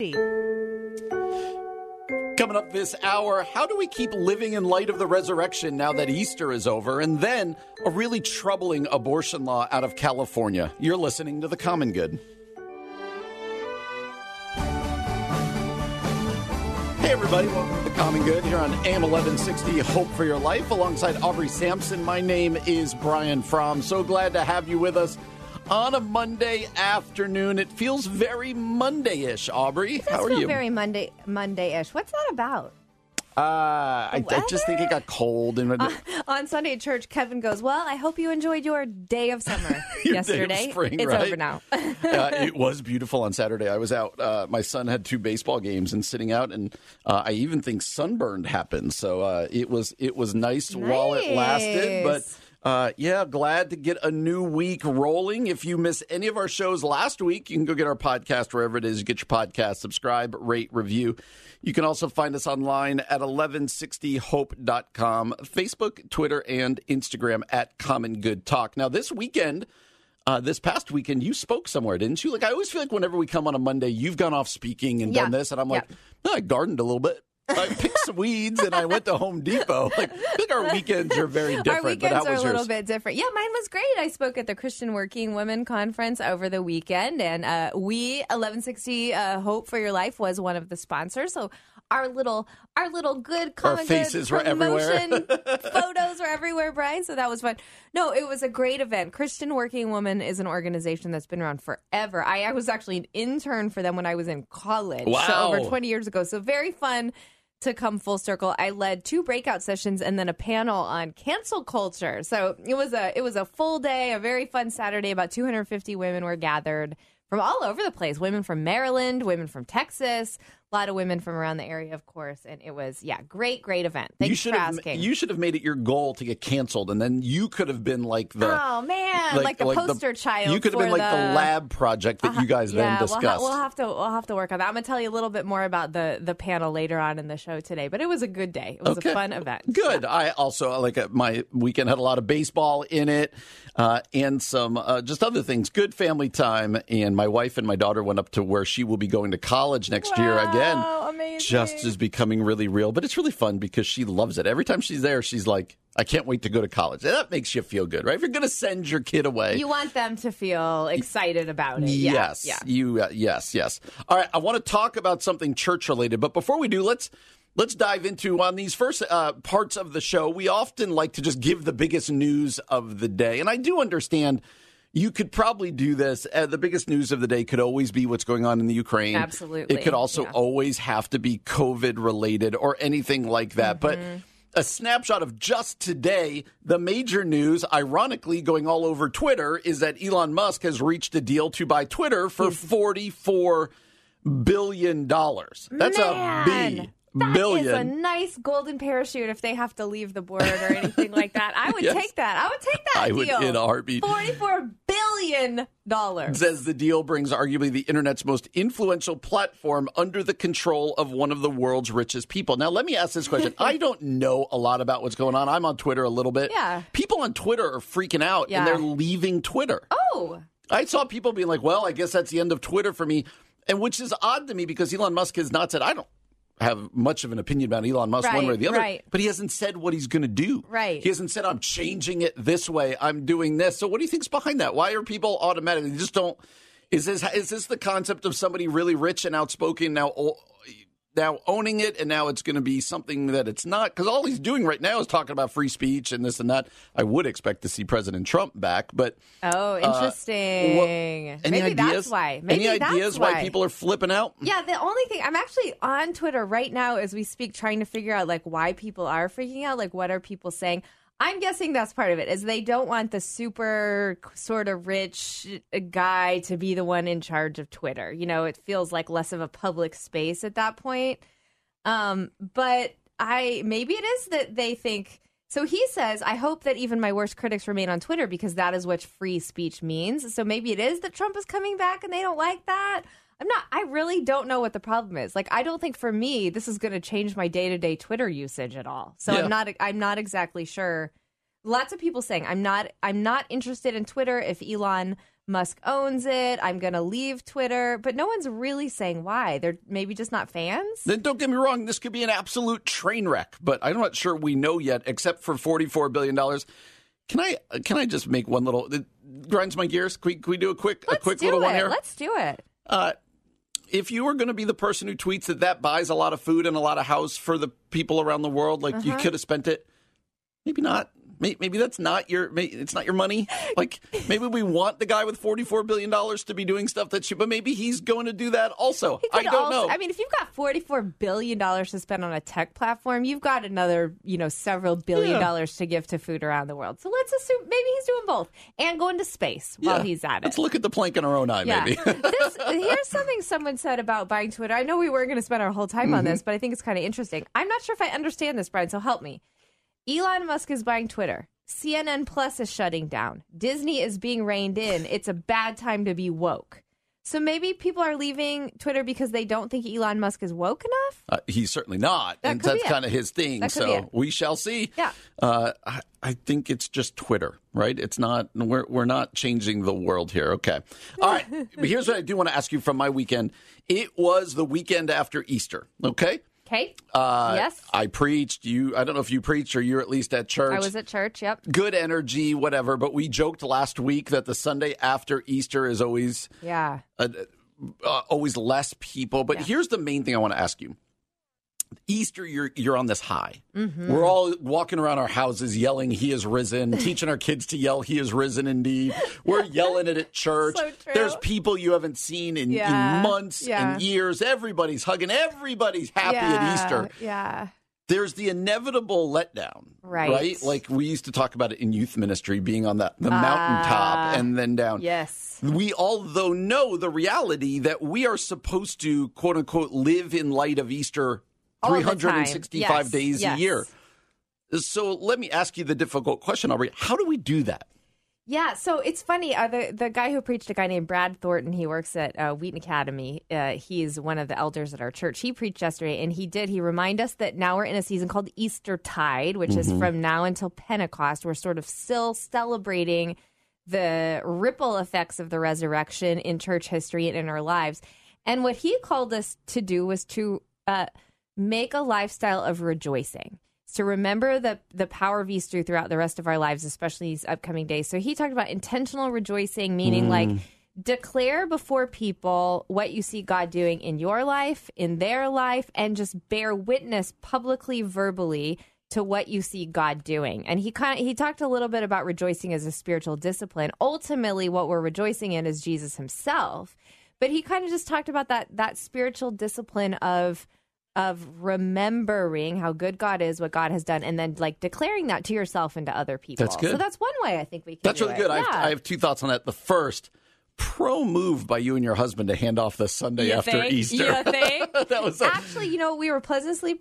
Coming up this hour, how do we keep living in light of the resurrection now that Easter is over? And then a really troubling abortion law out of California. You're listening to The Common Good. Hey, everybody, welcome to The Common Good here on AM 1160 Hope for Your Life alongside Aubrey Sampson. My name is Brian Fromm. So glad to have you with us on a Monday afternoon. It feels very Monday-ish, Aubrey. How are you? very Monday Monday-ish. What's that about? Uh, I, I just think it got cold and On Sunday at church, Kevin goes, "Well, I hope you enjoyed your day of summer Your day of yesterday. spring, it's right? over now." uh, it was beautiful on Saturday. I was out. Uh, my son had two baseball games and sitting out, and uh, I even think sunburned happened. So uh, it was it was nice, while it lasted. But Nice. Uh, yeah, glad to get a new week rolling. If you miss any of our shows last week, you can go get our podcast wherever it is you get your podcast. Subscribe, rate, review. You can also find us online at 1160hope.com, Facebook, Twitter, and Instagram at Common Good Talk. Now, this weekend, uh, this past weekend, you spoke somewhere, didn't you? Like, I always feel like whenever we come on a Monday, you've gone off speaking and Yeah. done this, and I'm like, Yeah. no, I gardened a little bit. I picked some weeds and I went to Home Depot. Like, I think our weekends are very different. Our but weekends are a little yours? bit different. Yeah, mine was great. I spoke at the Christian Working Women Conference over the weekend, and uh, we 1160 uh, Hope for Your Life was one of the sponsors. So our little our little good common faces good were everywhere. photos were everywhere, Brian. So that was fun. No, it was a great event. Christian Working Woman is an organization that's been around forever. I, I was actually an intern for them when I was in college, so over 20 years ago. So very fun to come full circle. I led two breakout sessions and then a panel on cancel culture. So it was a it was a full day, a very fun Saturday. About 250 women were gathered from all over the place. Women from Maryland, women from Texas, a lot of women from around the area, of course. And it was yeah, great, great event. Thank you should for have asking. you should have made it your goal to get canceled, and then you could have been like the oh man, like, the poster child. You could have been like the, the lab project that you guys yeah, then discussed. We'll, ha- we'll have to we'll have to work on that. I'm gonna tell you a little bit more about the the panel later on in the show today. But it was a good day. It was Okay. a fun event. Good. I also like uh, my weekend had a lot of baseball in it, uh, and some uh, just other things. Good family time, and my wife and my daughter went up to where she will be going to college next year again. Wow, amazing. Just is becoming really real, but it's really fun because she loves it. Every time she's there, she's like, "I can't wait to go to college." And that makes you feel good, right? If you're going to send your kid away, You want them to feel excited about it. Yes. Yeah. You. Uh, yes. Yes. All right. I want to talk about something church related, but before we do, let's let's dive into on these first uh, parts of the show. We often like to just give the biggest news of the day, and I do understand. You could probably do this. Uh, the biggest news of the day could always be what's going on in the Ukraine. Absolutely, It could also yeah. always have to be COVID related or anything like that. But Mm-hmm. a snapshot of just today, the major news, ironically going all over Twitter, is that Elon Musk has reached a deal to buy Twitter for forty-four billion dollars. That's a Man, B That billion. is a nice golden parachute if they have to leave the board or anything like that. I would Yes. take that. I would take that I would deal. in a heartbeat. Forty-four billion dollars. says the deal brings arguably the internet's most influential platform under the control of one of the world's richest people. Now, let me ask this question. I don't know a lot about what's going on. I'm on Twitter a little bit. Yeah. People on Twitter are freaking out Yeah. and they're leaving Twitter. Oh, I saw people being like, well, I guess that's the end of Twitter for me. And which is odd to me because Elon Musk has not said, I don't have much of an opinion about Elon Musk one way or the other. right. But he hasn't said what he's going to do. Right. He hasn't said, I'm changing it this way. I'm doing this. So what do you think's behind that? Why are people automatically just don't? Is this is this the concept of somebody really rich and outspoken now? Now owning it, and now it's going to be something that it's not. Because all he's doing right now is talking about free speech and this and that. I would expect to see President Trump back, but oh, uh, interesting. what- any Maybe ideas? that's why. Maybe any ideas why people are flipping out? Yeah, the only thing I'm actually on Twitter right now as we speak, trying to figure out like why people are freaking out. Like, what are people saying? I'm guessing that's part of it. Is they don't want the super sort of rich guy to be the one in charge of Twitter. You know, it feels like less of a public space at that point. Um, but I maybe it is that they think. So he says, I hope that even my worst critics remain on Twitter because that is what free speech means. So maybe it is that Trump is coming back and they don't like that. I'm not, I really don't know what the problem is. Like, I don't think for me, this is going to change my day to day Twitter usage at all. So Yeah. I'm not, I'm not exactly sure. Lots of people saying I'm not, I'm not interested in Twitter if Elon Musk owns it. I'm going to leave Twitter, but no one's really saying why. They're maybe just not fans. Then don't get me wrong, this could be an absolute train wreck, but I'm not sure we know yet, except for $44 billion. Can I can I just make one little it grinds my gears? Can we, can we do a quick a Let's quick little it. one here? Let's do it. Uh, if you were going to be the person who tweets that that buys a lot of food and a lot of house for the people around the world, like you uh-huh. could have spent it, maybe not. May- Maybe that's not your. It's not your money. Like maybe we want the guy with forty four billion dollars to be doing stuff that should, but maybe he's going to do that also. I don't also- know. I mean, if you've got forty-four billion dollars to spend on a tech platform, you've got another, you know, several billion Yeah. dollars to give to food around the world. So let's assume maybe he's doing both and going to space while Yeah. he's at it. Let's look at the plank in our own eye, yeah. maybe. this, here's something someone said about buying Twitter. I know we weren't going to spend our whole time on Mm-hmm. this, but I think it's kind of interesting. I'm not sure if I understand this, Brian, so help me. Elon Musk is buying Twitter. CNN Plus is shutting down. Disney is being reined in. It's a bad time to be woke. So maybe people are leaving Twitter because they don't think Elon Musk is woke enough? Uh, he's certainly not, That and that's kind of his thing. That could be So we shall see. Yeah. Uh, I, I think it's just Twitter, right? It's not. We're we're not changing the world here. Okay. All right. But Here's what I do want to ask you from my weekend. It was the weekend after Easter. Okay. Okay. Uh, yes. I preached. You. I don't know if you preached or you're at least at church. I was at church. Yep. Good energy, whatever. But we joked last week that the Sunday after Easter is always Yeah. uh, uh, always less people. But here's the main thing I want to ask you. Easter, you're you're on this high. Mm-hmm. We're all walking around our houses yelling, "He is risen!" teaching our kids to yell, "He is risen!" Indeed, we're yelling it at church. So. There's people you haven't seen in, Yeah. in months Yeah. and years. Everybody's hugging. Everybody's happy yeah. at Easter. Yeah. There's the inevitable letdown, Right. Right, like we used to talk about it in youth ministry, being on that the mountaintop and then down. Yes. We all, though, know the reality that we are supposed to, quote unquote, live in light of Easter the. 365 Yes, days yes. a year. So let me ask you the difficult question, Aubrey. How do we do that? Yeah, so it's funny. Uh, the the guy who preached, a guy named Brad Thornton, he works at uh, Wheaton Academy. Uh, he's one of the elders at our church. He preached yesterday, and he did. He reminded us that now we're in a season called Easter Tide, which is from now until Pentecost. We're sort of still celebrating the ripple effects of the resurrection in church history and in our lives. And what he called us to do was to uh, make a lifestyle of rejoicing. To remember the the power of Easter throughout the rest of our lives, especially these upcoming days. So he talked about intentional rejoicing, meaning mm. like declare before people what you see God doing in your life, in their life, and just bear witness publicly, verbally to what you see God doing. And he kind of, he talked a little bit about rejoicing as a spiritual discipline. Ultimately, what we're rejoicing in is Jesus himself. But he kind of just talked about that that spiritual discipline of of remembering how good God is, what God has done, and then like declaring that to yourself and to other people. That's good. So that's one way I think we can. That's do really it. good. I, have, I have two thoughts on that. The first, pro move by you and your husband to hand off the Sunday You after think? Easter. You think? that was a, Actually, you know, we were pleasantly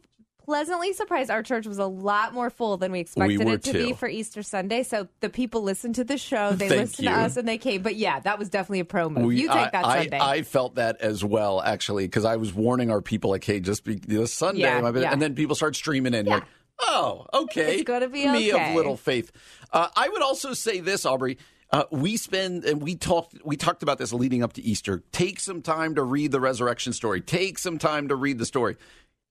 pleasantly surprised. Our church was a lot more full than we expected were it to too. be for Easter Sunday. So the people listened to the show, they Thank listened you. to us, and they came. But yeah, that was definitely a pro move. We- you take that Sunday. I, I felt that as well, actually, because I was warning our people, like, hey, just be this Sunday. Yeah. And then people start streaming in. Yeah. Like, oh, okay. It's gonna be Me okay. of little faith. Uh, I would also say this, Aubrey. Uh, we spend and we talked we talked about this leading up to Easter. Take some time to read the resurrection story. Take some time to read the story.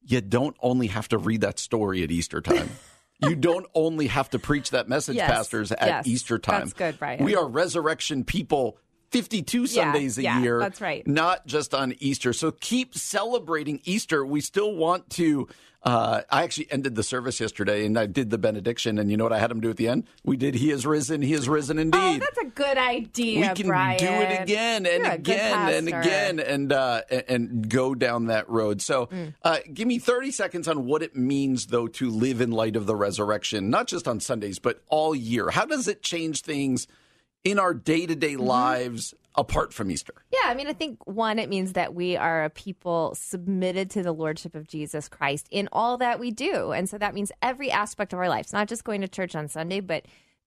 You don't only have to read that story at Easter time. you don't only have to preach that message, Yes, pastors, at yes. Easter time. That's good, Brian. We are resurrection people 52 Yeah, Sundays a yeah, year. that's right. Not just on Easter. So keep celebrating Easter. We still want to. Uh, I actually ended the service yesterday and I did the benediction. And you know what I had him do at the end? We did He is risen, He is risen indeed. Oh, that's a good idea. we can Brian. do it again and You're again and again and uh, and- go down that road. So, Mm. uh, give me thirty seconds on what it means, though, to live in light of the resurrection, not just on Sundays, but all year. How does it change things in our day to day lives apart from Easter? Yeah, I mean, I think one, it means that we are a people submitted to the lordship of Jesus Christ in all that we do. And so that means every aspect of our lives, not just going to church on Sunday, but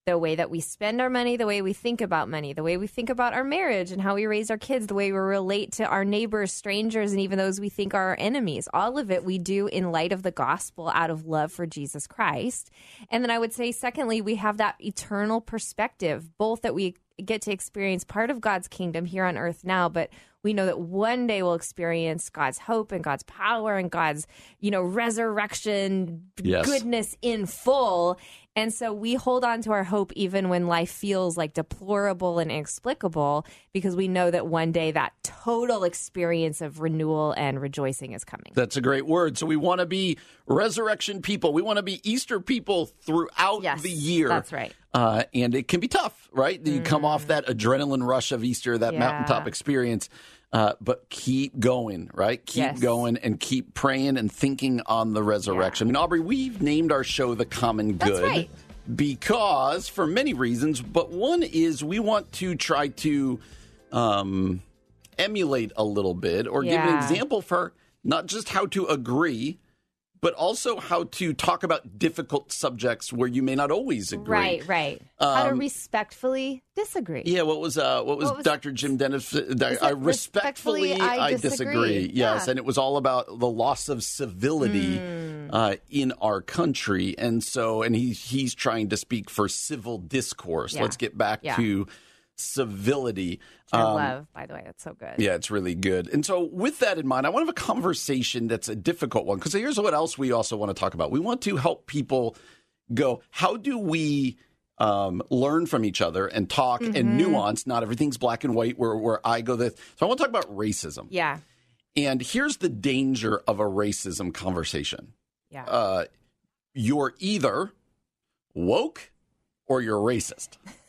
the way that we spend our money, the way we think about money, the way we think about our marriage and how we raise our kids, the way we relate to our neighbors, strangers, and even those we think are our enemies. All of it we do in light of the gospel out of love for Jesus Christ. And then I would say, secondly, we have that eternal perspective, both that we get to experience part of God's kingdom here on earth now, but we know that one day we'll experience God's hope and God's power and God's, you know, resurrection Yes. goodness in full. And so we hold on to our hope even when life feels like deplorable and inexplicable because we know that one day that total experience of renewal and rejoicing is coming. That's a great word. So we want to be resurrection people. We want to be Easter people throughout Yes, the year. that's right. Uh, and it can be tough, right? You come off that adrenaline rush of Easter, that Yeah. mountaintop experience. Uh, but keep going, right? Keep Yes. going and keep praying and thinking on the resurrection. I mean, Aubrey, we've named our show The Common Good right. because, for many reasons, but one is we want to try to um, emulate a little bit or give an example for not just how to agree, but also how to talk about difficult subjects where you may not always agree. Right, right. How to respectfully disagree. Um, Yeah, what was uh, what was, What was- Dr. Jim Dennis? Uh, I respectfully, respectfully, I disagree. disagree? Yes, Yeah. and it was all about the loss of civility Hmm. uh, in our country, and so and he he's trying to speak for civil discourse. Yeah. Let's get back Yeah. to civility. I Um, love, by the way. That's so good. yeah, it's really good. And so, with that in mind, I want to have a conversation that's a difficult one because here's what else we also want to talk about. We want to help people go, how do we um, learn from each other and talk Mm-hmm. and nuance? Not everything's black and white where, where I go this. So, I want to talk about racism. Yeah. And here's the danger of a racism conversation Yeah. uh, you're either woke or you're racist.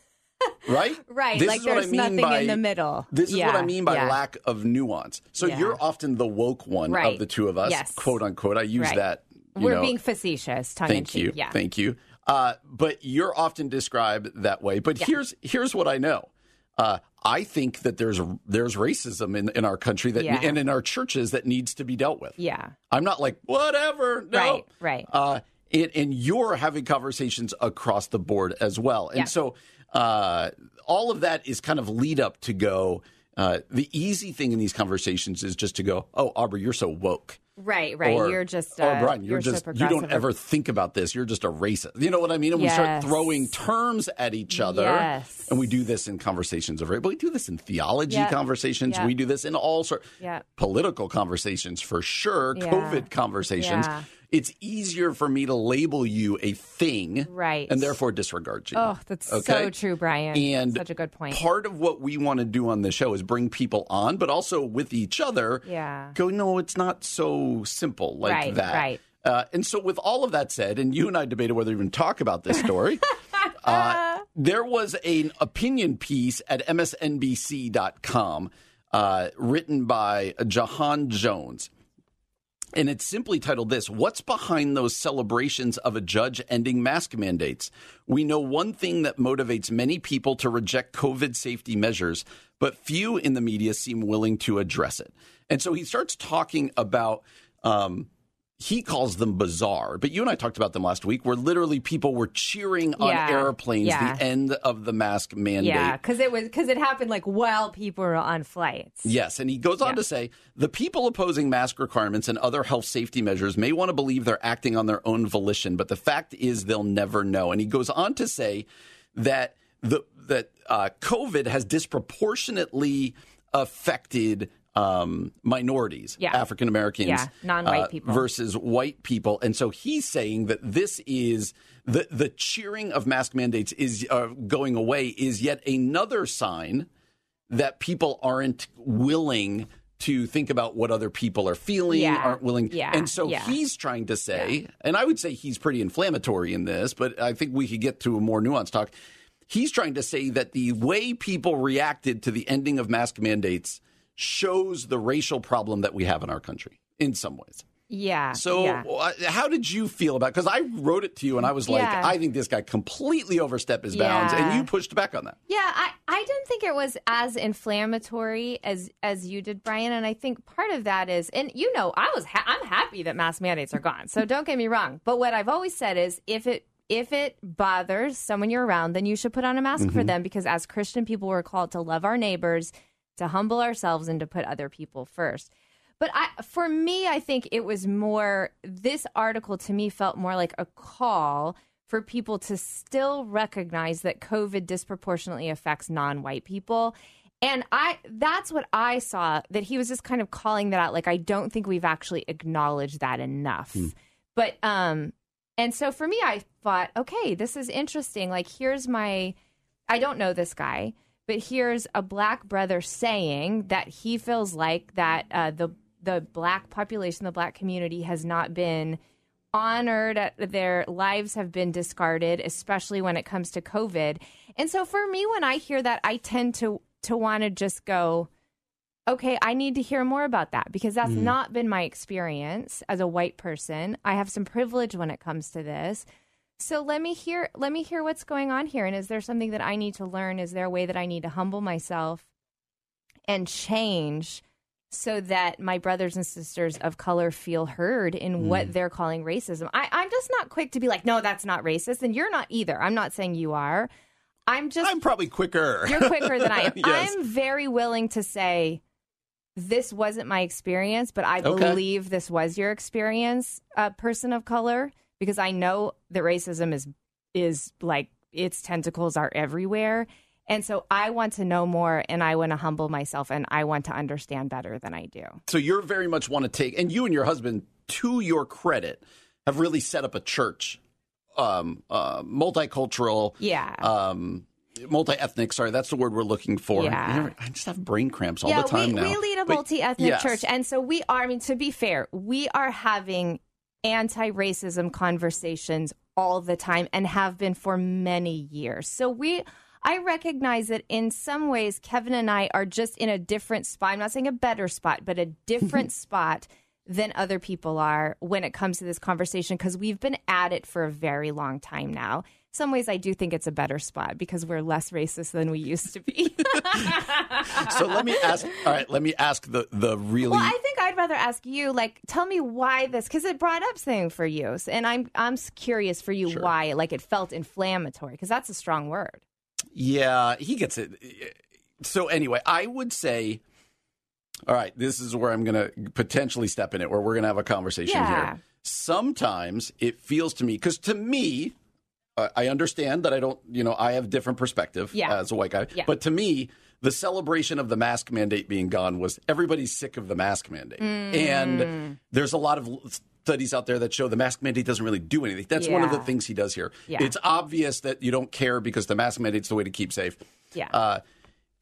Right? right. This like is what I there's mean nothing by- in the middle. This is what I mean by yeah. lack of nuance. So Yeah. you're often the woke one Right. of the two of us, Yes. quote unquote. I use Right. that. You We're know, being facetious, tongue in thank cheek. you, Yeah. thank you. Uh, but you're often described that way. But here's here's what I know. Uh, I think that there's there's racism in, in our country that Yeah. and in our churches that needs to be dealt with. yeah. I'm not like whatever. No. Right, right. Uh, and, and you're having conversations across the board as well. And Yeah. so uh, all of that is kind of lead up to go. Uh, the easy thing in these conversations is just to go, "Oh, Aubrey, you're so woke." Right, right. Or, you're just "Oh, uh, Brian, you're, so just you don't ever think about this. You're just a racist. You know what I mean? And we start throwing terms at each other. Yes. And we do this in conversations of race, but we do this in theology Yeah. conversations. Yeah. We do this in all sorts Yeah. political conversations for sure. COVID conversations. It's easier for me to label you a thing, Right. and therefore disregard you. Oh, that's Okay? so true, Brian. And Such a good point. Part of what we want to do on this show is bring people on, but also with each other. Yeah. Go, no, it's not so simple like Right, that. right. Uh, and so, with all of that said, and you and I debated whether to even talk about this story, uh, there was an opinion piece at MSNBC.com uh, written by Ja'han Jones. And it's simply titled this What's Behind Those Celebrations of a Judge Ending Mask Mandates? We know one thing that motivates many people to reject COVID safety measures, but few in the media seem willing to address it. And so he starts talking about. Um, he calls them bizarre, but you and I talked about them last week, where literally people were cheering on Yeah, airplanes yeah. the end of the mask mandate. yeah, because it was because it happened like while people were on flights. Yes, and he goes on Yeah. to say the people opposing mask requirements and other health safety measures may want to believe they're acting on their own volition, but the fact is they'll never know. And he goes on to say that the that uh, COVID has disproportionately affected um, minorities, Yeah. African Americans, Yeah, non-white uh, people. versus white people, and so he's saying that this is the the cheering of mask mandates is uh, going away is yet another sign that people aren't willing to think about what other people are feeling, Yeah. aren't willing. Yeah. And so Yeah. he's trying to say, and I would say he's pretty inflammatory in this, but I think we could get to a more nuanced talk. He's trying to say that the way people reacted to the ending of mask mandates shows the racial problem that we have in our country in some ways. Yeah. So, yeah. uh, how did you feel about? Because I wrote it to you, and I was like, Yeah. I think this guy completely overstepped his bounds, and you pushed back on that. Yeah, I, I didn't think it was as inflammatory as as you did, Brian. And I think part of that is, and you know, I was ha- I'm happy that mask mandates are gone. So don't get me wrong. But what I've always said is, if it if it bothers someone you're around, then you should put on a mask for them because as Christian people, we're called to love our neighbors, to humble ourselves, and to put other people first. But I, for me, I think it was more. This article to me felt more like a call for people to still recognize that COVID disproportionately affects non-white people. And I that's what I saw that he was just kind of calling that out like I don't think we've actually acknowledged that enough. But um and so for me I thought, okay, this is interesting. Like here's my I don't know this guy, but here's a black brother saying that he feels like that uh, the the black population, the black community has not been honored uh, their lives have been discarded especially when it comes to covid. And so for me when i hear that i tend to to want to just go okay i need to hear more about that because that's not been my experience as a white person. I have some privilege when it comes to this so let me hear let me hear what's going on here and is there something that i need to learn is there a way that i need to humble myself and change so that my brothers and sisters of color feel heard in hmm. what they're calling racism. I, I'm just not quick to be like, no, that's not racist. And you're not either. I'm not saying you are. I'm just, I'm probably quicker. you're quicker than I am. Yes. I'm very willing to say, this wasn't my experience, but I Okay. believe this was your experience, a person of color, because I know that racism is is like its tentacles are everywhere. And so I want to know more and I want to humble myself and I want to understand better than I do. So you're very much want to take, and you and your husband, to your credit, have really set up a church, um, uh, multicultural, Yeah. um, multi-ethnic. Sorry, that's the word we're looking for. Yeah. I just have brain cramps all yeah, the time we, now. we lead a But multi ethnic yes. church. And so we are, I mean, to be fair, we are having anti racism conversations all the time and have been for many years. So we. I recognize that in some ways, Kevin and I are just in a different spot. I'm not saying a better spot, but a different spot than other people are when it comes to this conversation because we've been at it for a very long time now. Some ways I do think it's a better spot because we're less racist than we used to be. So let me ask. All right, let me ask the the really. Well, I think I'd rather ask you, like, tell me why this, because it brought up something for you, and I'm I'm curious for you why, like, it felt inflammatory, because that's a strong word. Yeah, he gets it. So anyway, I would say, all right, this is where I'm going to potentially step in it, where we're going to have a conversation Yeah. here. Sometimes it feels to me, because to me, uh, I understand that I don't, you know, I have different perspective Yeah. as a white guy, Yeah. but to me, the celebration of the mask mandate being gone was everybody's sick of the mask mandate, Mm. and there's a lot of studies out there that show the mask mandate doesn't really do anything. That's one of the things he does here. Yeah. It's obvious that you don't care because the mask mandate's the way to keep safe. Yeah. Uh,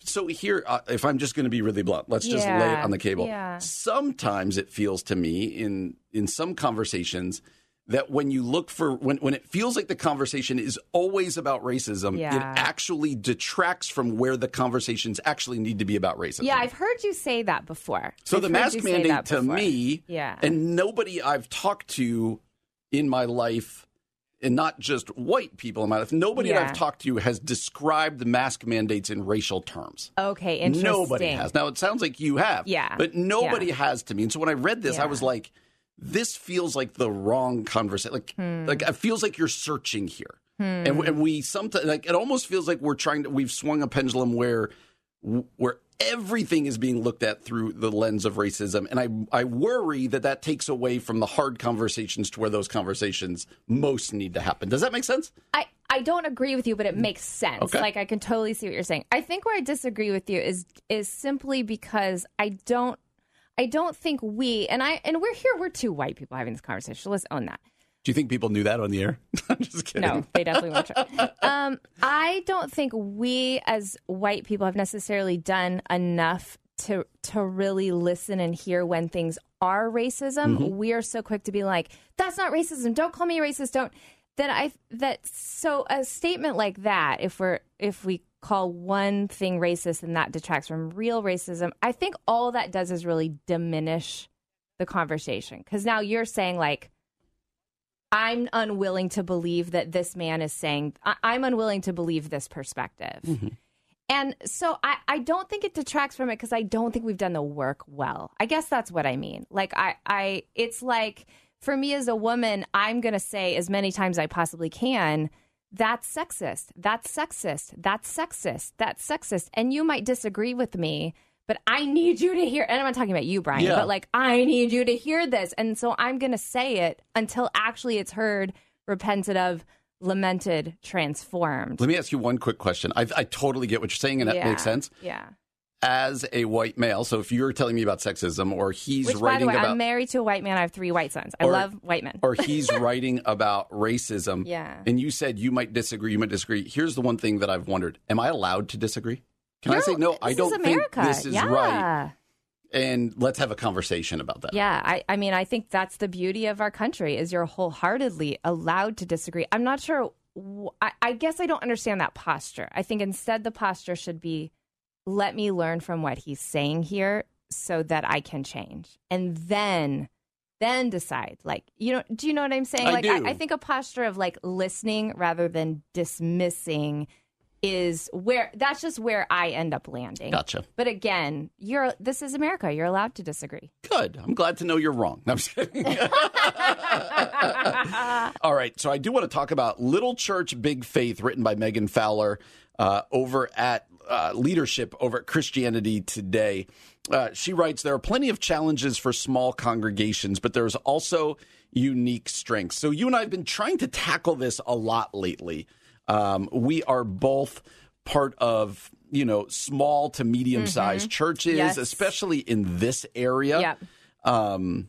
so here, uh, if I'm just going to be really blunt, let's just lay it on the cable. Yeah. Sometimes it feels to me in in some conversations that when you look for when when it feels like the conversation is always about racism, it actually detracts from where the conversations actually need to be about racism. Yeah, I've heard you say that before. So I've the mask mandate to me, Yeah. and nobody I've talked to in my life, and not just white people in my life, nobody that I've talked to has described the mask mandates in racial terms. Okay, interesting. Nobody has. Now it sounds like you have. Yeah. But nobody Yeah. has to me. And so when I read this, I was like, this feels like the wrong conversation. Like, Hmm. like it feels like you're searching here. And, and we sometimes like it almost feels like we're trying to we've swung a pendulum where where everything is being looked at through the lens of racism and I I worry that that takes away from the hard conversations to where those conversations most need to happen. Does that make sense? I, I don't agree with you, but it makes sense. Okay. Like I can totally see what you're saying. I think where I disagree with you is is simply because I don't I don't think we and I and we're here we're two white people having this conversation. So let's own that. Do you think people knew that on the air? I'm just kidding. No, they definitely won't. Um, I don't think we as white people have necessarily done enough to to really listen and hear when things are racism. Mm-hmm. We are so quick to be like, "That's not racism. Don't call me racist. Don't." That I that so a statement like that, if we're if we call one thing racist and that detracts from real racism, I think all that does is really diminish the conversation because now you're saying like I'm unwilling to believe that this man is saying, I- I'm unwilling to believe this perspective. Mm-hmm. And so I, I don't think it detracts from it because I don't think we've done the work well. I guess that's what I mean. Like I, I it's like for me as a woman, I'm gonna say as many times I possibly can, that's sexist. That's sexist. That's sexist. That's sexist. And you might disagree with me, but I need you to hear and I'm not talking about you, Brian, Yeah. but like I need you to hear this. And so I'm gonna say it until actually it's heard, repented of, lamented, transformed. Let me ask you one quick question. I, I totally get what you're saying, and that Yeah. makes sense. Yeah. As a white male, so if you're telling me about sexism, or he's Which, by the writing way, about, I'm married to a white man. I have three white sons. I Or- love white men. or he's writing about racism, Yeah. and you said you might disagree, you might disagree. Here's the one thing that I've wondered: Am I allowed to disagree? Can I say no? I don't think this is yeah. right. And let's have a conversation about that. Yeah, I, I mean, I think that's the beauty of our country is you're wholeheartedly allowed to disagree. I'm not sure. I, I guess I don't understand that posture. I think instead the posture should be, let me learn from what he's saying here so that I can change, and then, then decide. Like, you know, do you know what I'm saying? I like. I, I think a posture of like listening rather than dismissing is where that's just where I end up landing. Gotcha. But again, you're this is America. You're allowed to disagree. Good. I'm glad to know you're wrong. No, I'm just kidding. All right. So I do want to talk about Little Church, Big Faith, written by Megan Fowler uh, over at uh, Leadership over at Christianity Today. Uh, she writes There are plenty of challenges for small congregations, but there's also unique strengths. So you and I have been trying to tackle this a lot lately. Um, we are both part of you know small to medium sized churches Yes. especially in this area Yep. um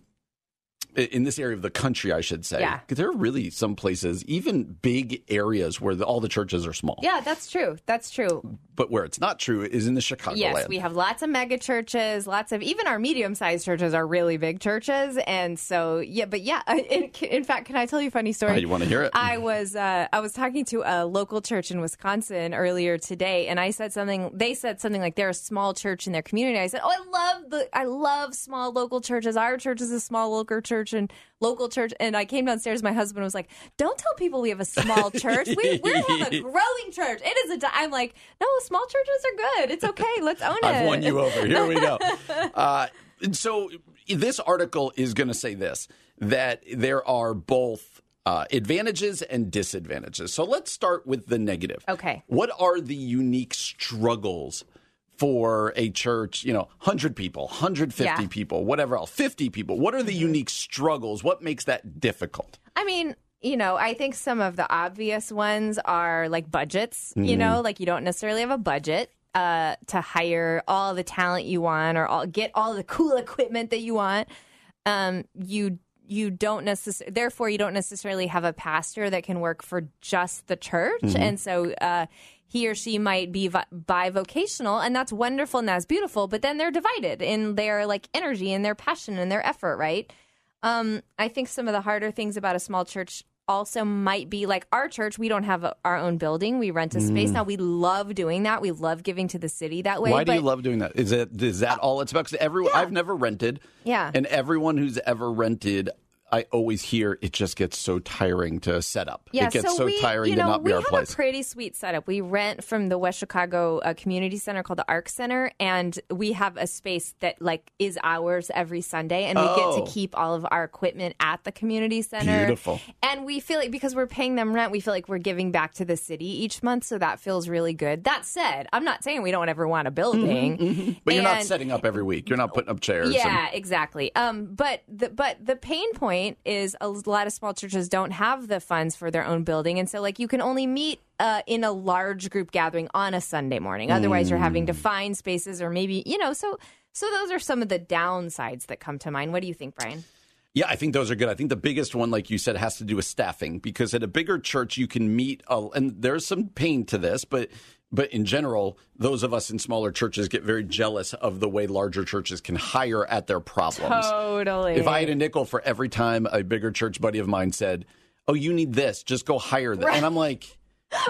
in this area of the country i should say Yeah. there are really some places even big areas where the, all the churches are small Yeah, that's true. That's true. But where it's not true is in the chicago Yes, we have lots of mega churches, lots of even our medium sized churches are really big churches, and so yeah. But yeah, in, in fact, can I tell you a funny story? Oh, you wanna hear it? I was uh, I was talking to a local church in Wisconsin earlier today, and I said something. They said something like they're a small church in their community. I said, "Oh, I love the I love small local churches. Our church is a small local church and local church." And I came downstairs. My husband was like, "Don't tell people we have a small church. We we have a growing church. It is a." di-" I'm like, "No, small churches are good. It's okay. Let's own it." I've won you over. Here we go. Uh, so this article is going to say this that there are both uh, advantages and disadvantages. So let's start with the negative. Okay. What are the unique struggles for a church, you know, 100 people, 150 Yeah. people, whatever else, 50 people? What are the unique struggles? What makes that difficult? I mean, you know, I think some of the obvious ones are like budgets. You know, like you don't necessarily have a budget uh, to hire all the talent you want or all, get all the cool equipment that you want. Um, you you don't necessarily, therefore, you don't necessarily have a pastor that can work for just the church, and so. Uh, he or she might be vi- bivocational, and that's wonderful and that's beautiful. But then they're divided in their like energy and their passion and their effort, right? Um, I think some of the harder things about a small church also might be like our church. We don't have a, our own building; we rent a space. Mm. Now we love doing that. We love giving to the city that way. Why do you love doing that? Is it is that uh, all it's about because everyone I've never rented. Yeah. And everyone who's ever rented, I always hear it just gets so tiring to set up. Yeah, it gets so, we, tiring you to not be we have a pretty sweet setup. We rent from the West Chicago uh, Community Center called the Arc Center, and we have a space that like is ours every Sunday, and we Oh. get to keep all of our equipment at the community center. Beautiful. And we feel like because we're paying them rent, we feel like we're giving back to the city each month, so that feels really good. That said, I'm not saying we don't ever want a building, but you're not setting up every week. You're not putting up chairs. and- yeah, exactly. Um, but the but the pain point is a lot of small churches don't have the funds for their own building, and so like you can only meet uh, in a large group gathering on a Sunday morning. Otherwise, you're having Mm. to find spaces, or maybe you know. So so those are some of the downsides that come to mind. What do you think, Brian? Yeah, I think those are good. I think the biggest one, like you said, has to do with staffing because at a bigger church you can meet, a, and there's some pain to this, but but in general, those of us in smaller churches get very jealous of the way larger churches can hire at their problems. Totally. If I had a nickel for every time a bigger church buddy of mine said, "Oh, you need this, just go hire them," and I'm like.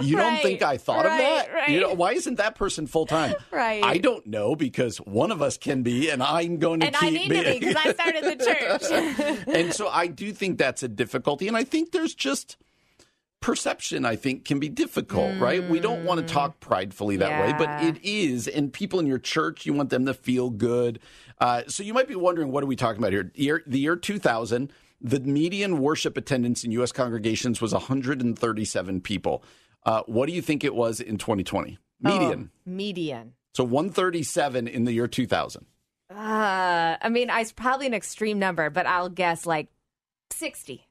You don't think I thought right, of that? right. You know, why isn't that person full time? Right. I don't know because one of us can be, and I'm going to and keep I need to be because I started the church. and so I do think that's a difficulty. And I think there's just perception, I think, can be difficult, right? We don't want to talk pridefully that way, but Mm. It is. And people in your church, you want them to feel good. Uh, so you might be wondering, what are we talking about here? Year, the year 2000, the median worship attendance in U.S. congregations was 137 people. Uh, what do you think it was in 2020? Median. Median. So 137 in the year 2000. Uh, I mean, it's probably an extreme number, but I'll guess like 60.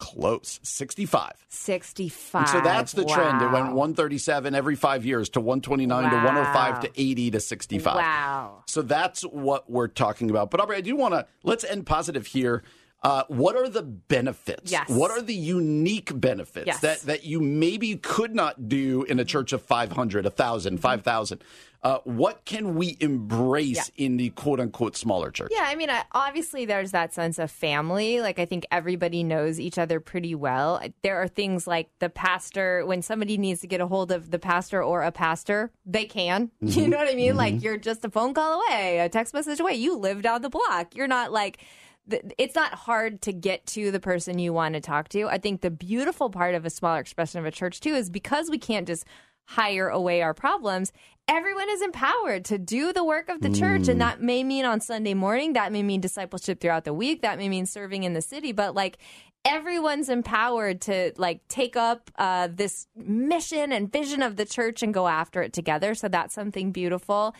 Close. 65. 65. And so that's the trend. It went 137 every five years to 129 to 105 to 80 to 65. Wow. So that's what we're talking about. But Aubrey, I do want to let's end positive here. Uh, what are the benefits? Yes. What are the unique benefits Yes. that, that you maybe could not do in a church of 500, 1,000, 5,000? Uh, what can we embrace in the quote unquote smaller church? Yeah, I mean, I, obviously there's that sense of family. Like, I think everybody knows each other pretty well. There are things like the pastor, when somebody needs to get a hold of the pastor or a pastor, they can. You know what I mean? Like, you're just a phone call away, a text message away. You live down the block. You're not like, it's not hard to get to the person you want to talk to. I think the beautiful part of a smaller expression of a church, too, is because we can't just hire away our problems, everyone is empowered to do the work of the church. And that may mean on Sunday morning, that may mean discipleship throughout the week, that may mean serving in the city, but like, Everyone's empowered to like take up uh, this mission and vision of the church and go after it together. So that's something beautiful.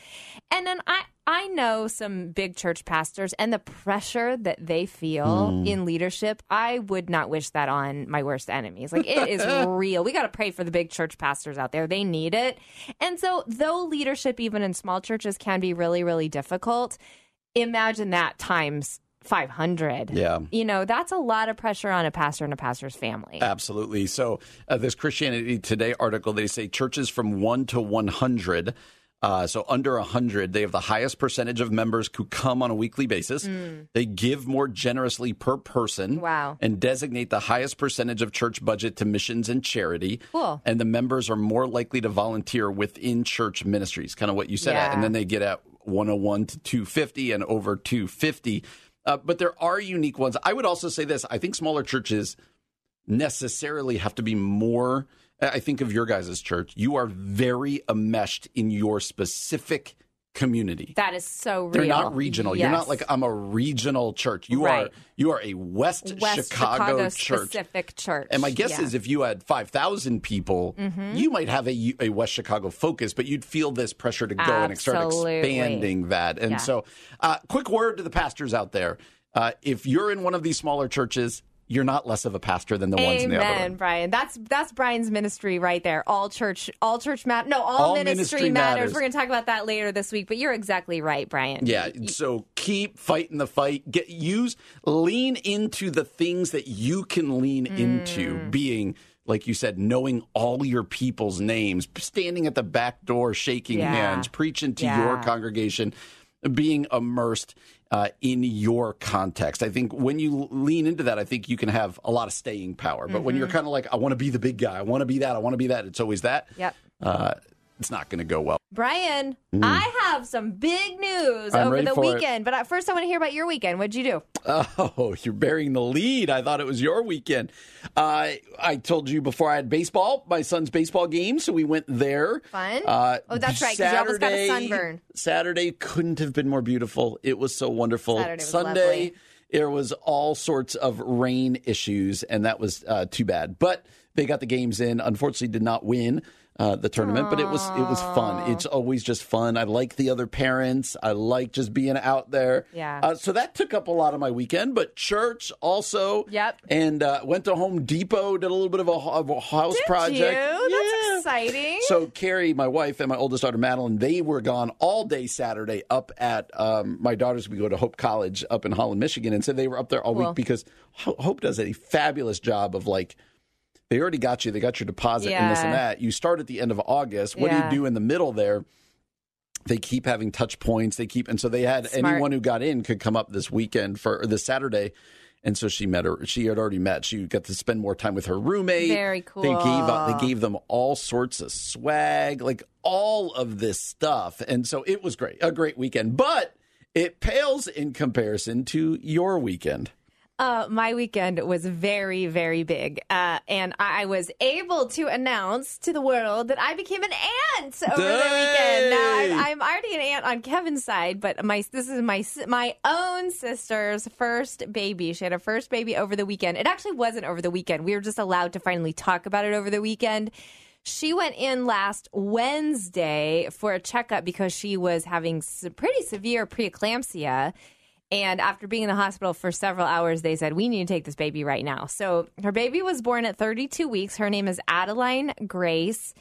And then I I know some big church pastors and the pressure that they feel in leadership. I would not wish that on my worst enemies. Like it is real. We got to pray for the big church pastors out there. They need it. And so though leadership even in small churches can be really really difficult, imagine that times 500. Yeah. You know, that's a lot of pressure on a pastor and a pastor's family. Absolutely. So, uh, this Christianity Today article, they say churches from 1 to 100, uh, so under 100, they have the highest percentage of members who come on a weekly basis. They give more generously per person. Mm. Wow. And designate the highest percentage of church budget to missions and charity. Cool. And the members are more likely to volunteer within church ministries, kind of what you said. At. And then they get at 101 to 250 and over 250. Uh, but there are unique ones. I would also say this I think smaller churches necessarily have to be more. I think of your guys' church. You are very enmeshed in your specific community. That is so real. They're not regional. You're not like I'm a regional church. You Right. are you are a West, West Chicago, church. specific church. And my guess Yeah. Mm-hmm. is if you had 5,000 people, you might have a, a West Chicago focus, but you'd feel this pressure to go and start expanding that. And Yeah. so, uh, quick word to the pastors out there. Uh, if you're in one of these smaller churches, you're not less of a pastor than the ones in the other Amen. Brian. That's that's Brian's ministry right there. All church, all church matter. No, all, All ministry, ministry matters. matters. We're going to talk about that later this week. But you're exactly right, Brian. Yeah. So keep fighting the fight. Get use lean into the things that you can lean into. Mm. Being like you said, knowing all your people's names, standing at the back door, shaking Yeah. hands, preaching to your congregation, being immersed uh, in your context. I think when you lean into that, I think you can have a lot of staying power. But when you're Mm-hmm. kind of like, I want to be the big guy, I want to be that, I want to be that, it's always that. Yep. Uh, it's not going to go well. Brian, I have some big news Mm. I'm over the for it. weekend. But first, I want to hear about your weekend. What'd you do? Oh, you're bearing the lead. I thought it was your weekend. Uh, I told you before I had baseball, my son's baseball game, so we went there. Fun? Uh, Oh, that's right, 'cause you almost got a Saturday- sunburn. Saturday couldn't have been more beautiful. It was so wonderful. Saturday was Sunday, lovely. there was all sorts of rain issues, and that was uh, too bad. But they got the games in. Unfortunately, did not win. Uh, the tournament, but it was it was fun. It's always just fun. I like the other parents. I like just being out there. Yeah. Uh, so that took up a lot of my weekend, but church also. Yep. And uh, went to Home Depot, did a little bit of a, of a house Did project. you? That's exciting. So Carrie, my wife, and my oldest daughter Madeline, they were gone all day Saturday up at um, my daughters. We go to Hope College up in Holland, Michigan, and so they were up there all Cool. week because Hope does a fabulous job of like. They already got you. They got your deposit and this and that. You start at the end of August. What Yeah. do you do in the middle there? They keep having touch points. They keep, and so they had Smart. anyone who got in could come up this weekend for or this Saturday. And so she met her. She had already met. She got to spend more time with her roommate. Very They gave cool. they gave them all sorts of swag, like all of this stuff, and so it was great, a great weekend. But it pales in comparison to your weekend. Uh, my weekend was very, very big. Uh, and I was able to announce to the world that I became an aunt over the weekend. Now, I'm, I'm already an aunt on Kevin's side, but my this is my my own sister's first baby. She had her first baby over the weekend. It actually wasn't over the weekend. We were just allowed to finally talk about it over the weekend. She went in last Wednesday for a checkup because she was having pretty severe preeclampsia. And after being in the hospital for several hours, they said, We need to take this baby right now. So her baby was born at 32 weeks. Her name is Adeline Grace.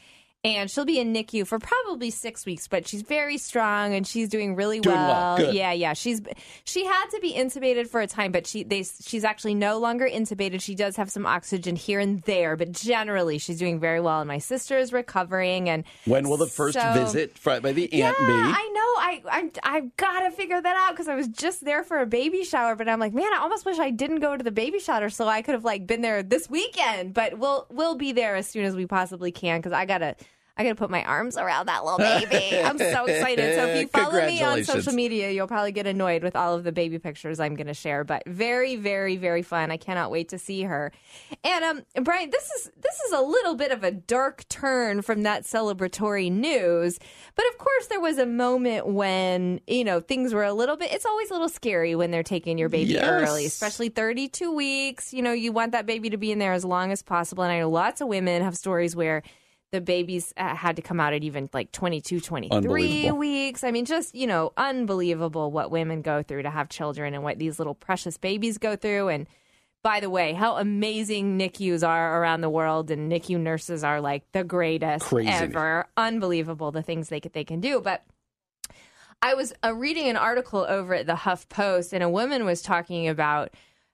And she'll be in NICU for probably six weeks, but she's very strong and she's doing really Doing well. Good. Yeah, yeah. She's she had to be intubated for a time, but she they she's actually no longer intubated. She does have some oxygen here and there, but generally she's doing very well. And my sister is recovering. And When will the first So- visit by the yeah, aunt be? I know. I I I've gotta figure that out because I was just there for a baby shower, but I'm like, man, I almost wish I didn't go to the baby shower so I could have like been there this weekend. But we'll we'll be there as soon as we possibly can because I gotta. I gotta put my arms around that little baby. I'm so excited. So if you follow me on social media, you'll probably get annoyed with all of the baby pictures I'm gonna share. But very, very, very fun. I cannot wait to see her. And um, Brian, this is this is a little bit of a dark turn from that celebratory news. But of course, there was a moment when you know things were a little bit. It's always a little scary when they're taking your baby Yes. early, especially 32 weeks. You know, you want that baby to be in there as long as possible. And I know lots of women have stories where the babies uh, had to come out at even like 22, 23 Unbelievable. weeks. I mean, just, you know, unbelievable what women go through to have children and what these little precious babies go through. And by the way, how amazing NICUs are around the world and NICU nurses are like the greatest Crazy. ever. Unbelievable the things they they can do. But I was uh, reading an article over at the Huff Post, and a woman was talking about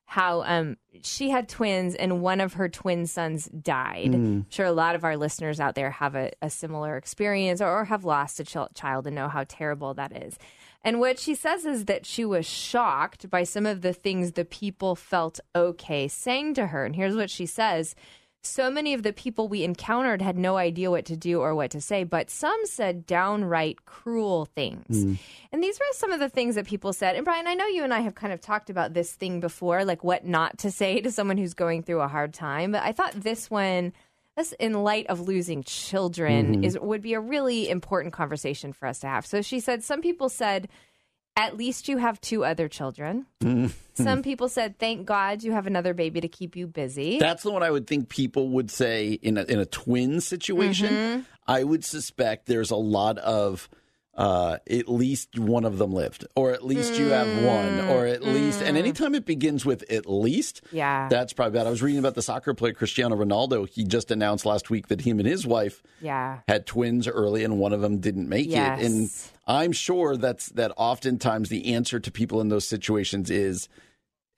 how um, she had twins, and one of her twin sons died. I'm sure a lot of our listeners out there have a, a similar experience or, or have lost a chil- child and know how terrible that is. And what she says is that she was shocked by some of the things the people felt okay saying to her. And here's what she says so many of the people we encountered had no idea what to do or what to say, but some said downright cruel things. Hmm. And these were some of the things that people said. And Brian, I know you and I have kind of talked about this thing before, like what not to say to someone who's going through a hard time. But I thought this one, this in light of losing children, mm-hmm. is would be a really important conversation for us to have. So she said some people said, at least you have two other children. Some people said, thank God you have another baby to keep you busy. That's the one I would think people would say in a, in a twin situation. Mm-hmm. I would suspect there's a lot of uh, at least one of them lived, or at least you have one, or at least. And anytime it begins with at least, Mm. Yeah. that's probably bad. I was reading about the soccer player Cristiano Ronaldo. He just announced last week that him and his wife yeah. had twins early, and one of them didn't make Yes. it. And I'm sure that's that. Oftentimes, the answer to people in those situations is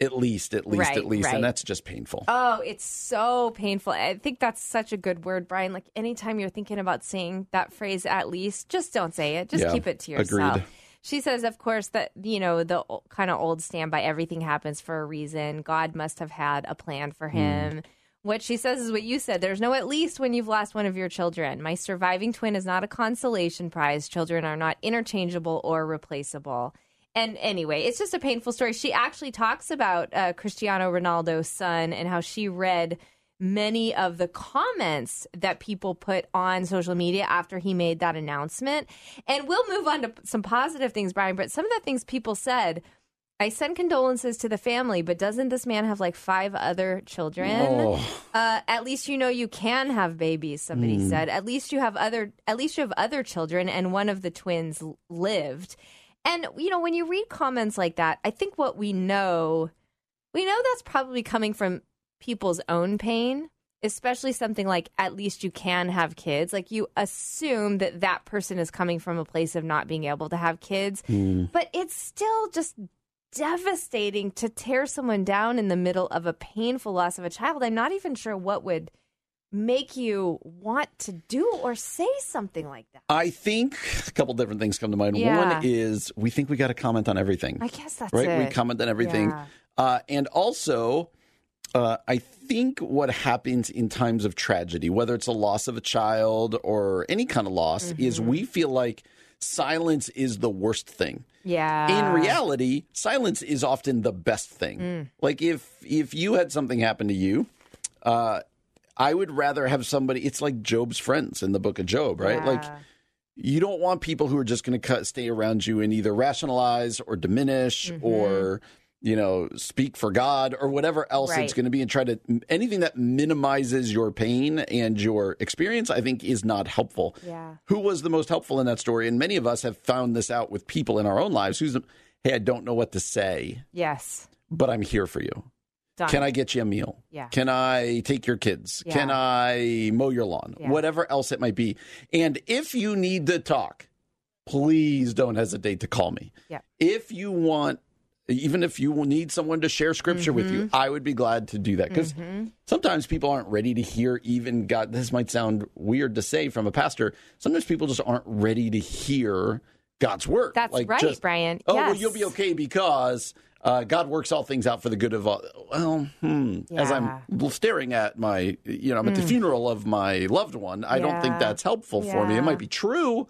at least, at least, Right, at least, right. and that's just painful. Oh, it's so painful. I think that's such a good word, Brian. Like anytime you're thinking about saying that phrase, at least, just don't say it. Just Yeah, keep it to yourself. agreed. She says, of course, that, you know, the kind of old standby everything happens for a reason. God must have had a plan for hmm. him. What she says is what you said. There's no at least when you've lost one of your children. My surviving twin is not a consolation prize. Children are not interchangeable or replaceable. And anyway, it's just a painful story. She actually talks about uh, Cristiano Ronaldo's son and how she read many of the comments that people put on social media after he made that announcement. And we'll move on to some positive things, Brian, but some of the things people said. I send condolences to the family, but doesn't this man have like five other children? Oh. Uh, at least you know you can have babies. Somebody said. At least you have other. At least you have other children, and one of the twins lived. And you know when you read comments like that, I think what we know, we know that's probably coming from people's own pain. especially something like at least you can have kids, like you assume that that person is coming from a place of not being able to have kids. Hmm. But it's still just devastating to tear someone down in the middle of a painful loss of a child. I'm not even sure what would make you want to do or say something like that. I think a couple different things come to mind. Yeah. One is we think we got to comment on everything. I guess that's right? it. We comment on everything. Yeah. Uh, and also, uh, I think what happens in times of tragedy, whether it's a loss of a child or any kind of loss, is Mm-hmm. we feel like silence is the worst thing. Yeah. In reality, silence is often the best thing. Mm. Like if if you had something happen to you, uh, I would rather have somebody. It's like Job's friends in the book of Job, right? Like you don't want people who are just going to cut stay around you and either rationalize or diminish Mm-hmm. or you know speak for god or whatever else Right. it's going to be and try to anything that minimizes your pain and your experience i think is not helpful Yeah. who was the most helpful in that story and many of us have found this out with people in our own lives who's hey i don't know what to say Yes. but i'm here for you Done. can I get you a meal? Yeah. Can I take your kids? Yeah. Can I mow your lawn? Yeah. Whatever else it might be. And if you need to talk, please don't hesitate to call me. Yeah. If you want, even if you will need someone to share scripture with Mm-hmm. you, I would be glad to do that because sometimes people aren't ready to hear even God. This might sound weird to say from a pastor. Sometimes people just aren't ready to hear God's word. That's right, just, Brian. Oh, well, you'll be okay because uh, God works all things out for the good of all. Well, hmm, as I'm staring at my, you know, I'm at the funeral of my loved one, I don't think that's helpful for me. It might be true,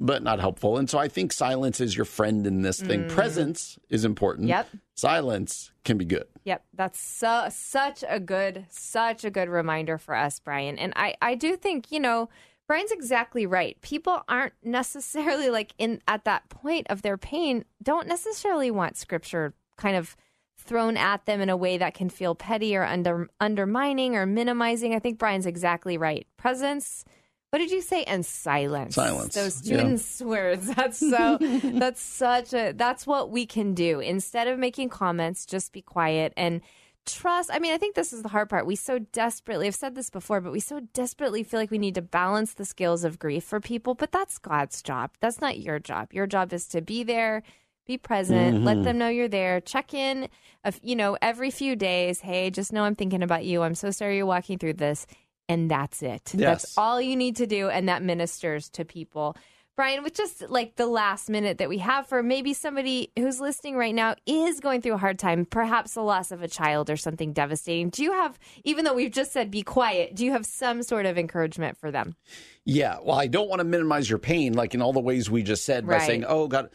but not helpful. And so I think silence is your friend in this thing. Presence is important. Mm. Yep. Silence can be good. Yep, that's so such a good such a good reminder for us, Brian. And I I do think, you know, Brian's exactly right. People aren't necessarily like in at that point of their pain don't necessarily want scripture kind of thrown at them in a way that can feel petty or under undermining or minimizing. I think Brian's exactly right. Presence what did you say? And silence. Silence, Those students' yeah. words. That's so. that's such a. That's what we can do instead of making comments. Just be quiet and trust. I mean, I think this is the hard part. We so desperately. I've said this before, but we so desperately feel like we need to balance the scales of grief for people. But that's God's job. That's not your job. Your job is to be there. Be present. Let mm-hmm. them know you're there. Check in, you know, every few days. Hey, just know I'm thinking about you. I'm so sorry you're walking through this. And that's it. Yes. That's all you need to do. And that ministers to people. Brian, with just like the last minute that we have for maybe somebody who's listening right now is going through a hard time, perhaps the loss of a child or something devastating. Do you have, even though we've just said be quiet, do you have some sort of encouragement for them? Yeah. Well, I don't want to minimize your pain, like in all the ways we just said by saying, oh, God.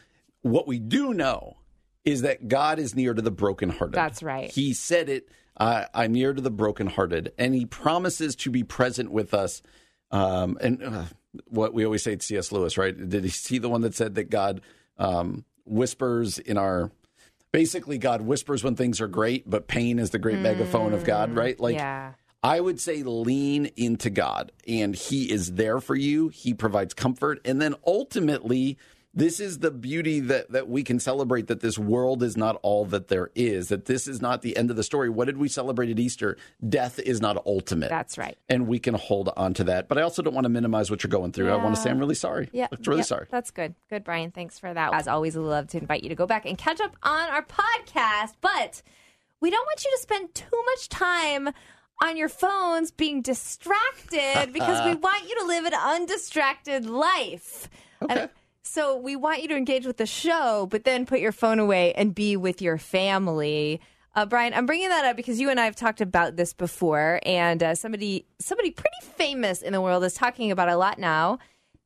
What we do know is that God is near to the brokenhearted. That's right. He said it, uh, I'm near to the brokenhearted. And he promises to be present with us. Um, and uh, what we always say to C.S. Lewis, right? Did he see the one that said that God um, whispers in our. Basically, God whispers when things are great, but pain is the great megaphone of God, right? Like, yeah. I would say lean into God and He is there for you. He provides comfort. And then ultimately, this is the beauty that, that we can celebrate that this world is not all that there is, that this is not the end of the story. What did we celebrate at Easter? Death is not ultimate. That's right. And we can hold on to that. But I also don't want to minimize what you're going through. I want to say I'm really sorry. Yeah. I'm really yeah, sorry. That's good. Good, Brian. Thanks for that. As always, we love to invite you to go back and catch up on our podcast, but we don't want you to spend too much time on your phones being distracted because we want you to live an undistracted life. Okay. So we want you to engage with the show, but then put your phone away and be with your family. Uh, Brian, I'm bringing that up because you and I have talked about this before, and uh, somebody somebody pretty famous in the world is talking about it a lot now.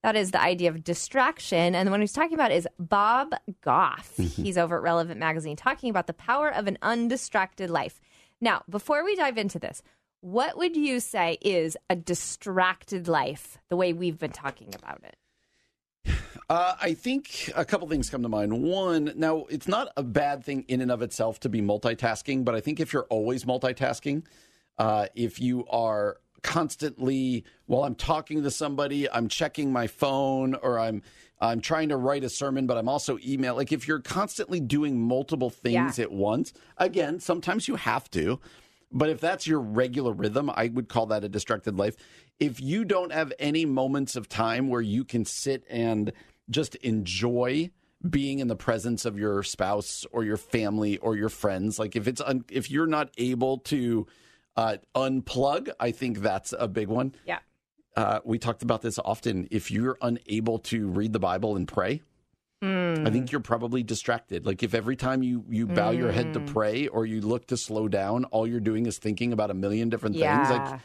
That is the idea of distraction, and the one who's talking about is Bob Goff. He's over at Relevant Magazine talking about the power of an undistracted life. Now, before we dive into this, what would you say is a distracted life? The way we've been talking about it. Uh, I think a couple things come to mind. One, now it's not a bad thing in and of itself to be multitasking, but I think if you're always multitasking, uh, if you are constantly while I'm talking to somebody, I'm checking my phone or I'm I'm trying to write a sermon, but I'm also email. Like if you're constantly doing multiple things Yeah. at once, again, sometimes you have to. But if that's your regular rhythm, I would call that a distracted life. If you don't have any moments of time where you can sit and just enjoy being in the presence of your spouse or your family or your friends, like if it's un- if you're not able to uh, unplug, I think that's a big one. Yeah. Uh, we talked about this often. If you're unable to read the Bible and pray, I think you're probably distracted. Like if every time you you bow your head to pray or you look to slow down, all you're doing is thinking about a million different things. Yeah. Like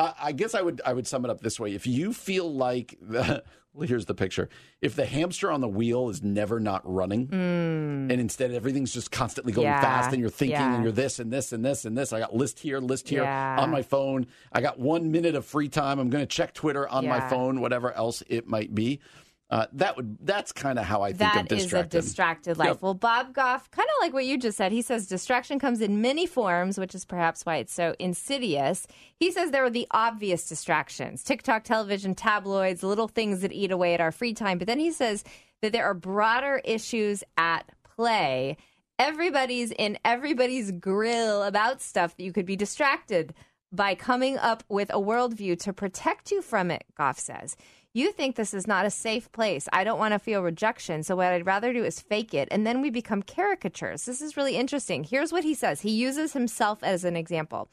uh, I guess I would I would sum it up this way: if you feel like the, well, here's the picture. If the hamster on the wheel is never not running, and instead everything's just constantly going Mm. Yeah. fast, and you're thinking, Yeah. and you're this and this and this and this. I got list here, list here Yeah. on my phone. I got one minute of free time. I'm going to check Twitter on my phone, whatever else it might be. Uh, that would that's kind of how I think of That is a distracted. distracted life. Yep. Well, Bob Goff, kind of like what you just said, he says distraction comes in many forms, which is perhaps why it's so insidious. He says there are the obvious distractions TikTok, television, tabloids, little things that eat away at our free time. But then he says that there are broader issues at play. Everybody's in everybody's grill about stuff that you could be distracted by coming up with a worldview to protect you from it, Goff says. You think this is not a safe place. I don't want to feel rejection. So, what I'd rather do is fake it. And then we become caricatures. This is really interesting. Here's what he says he uses himself as an example.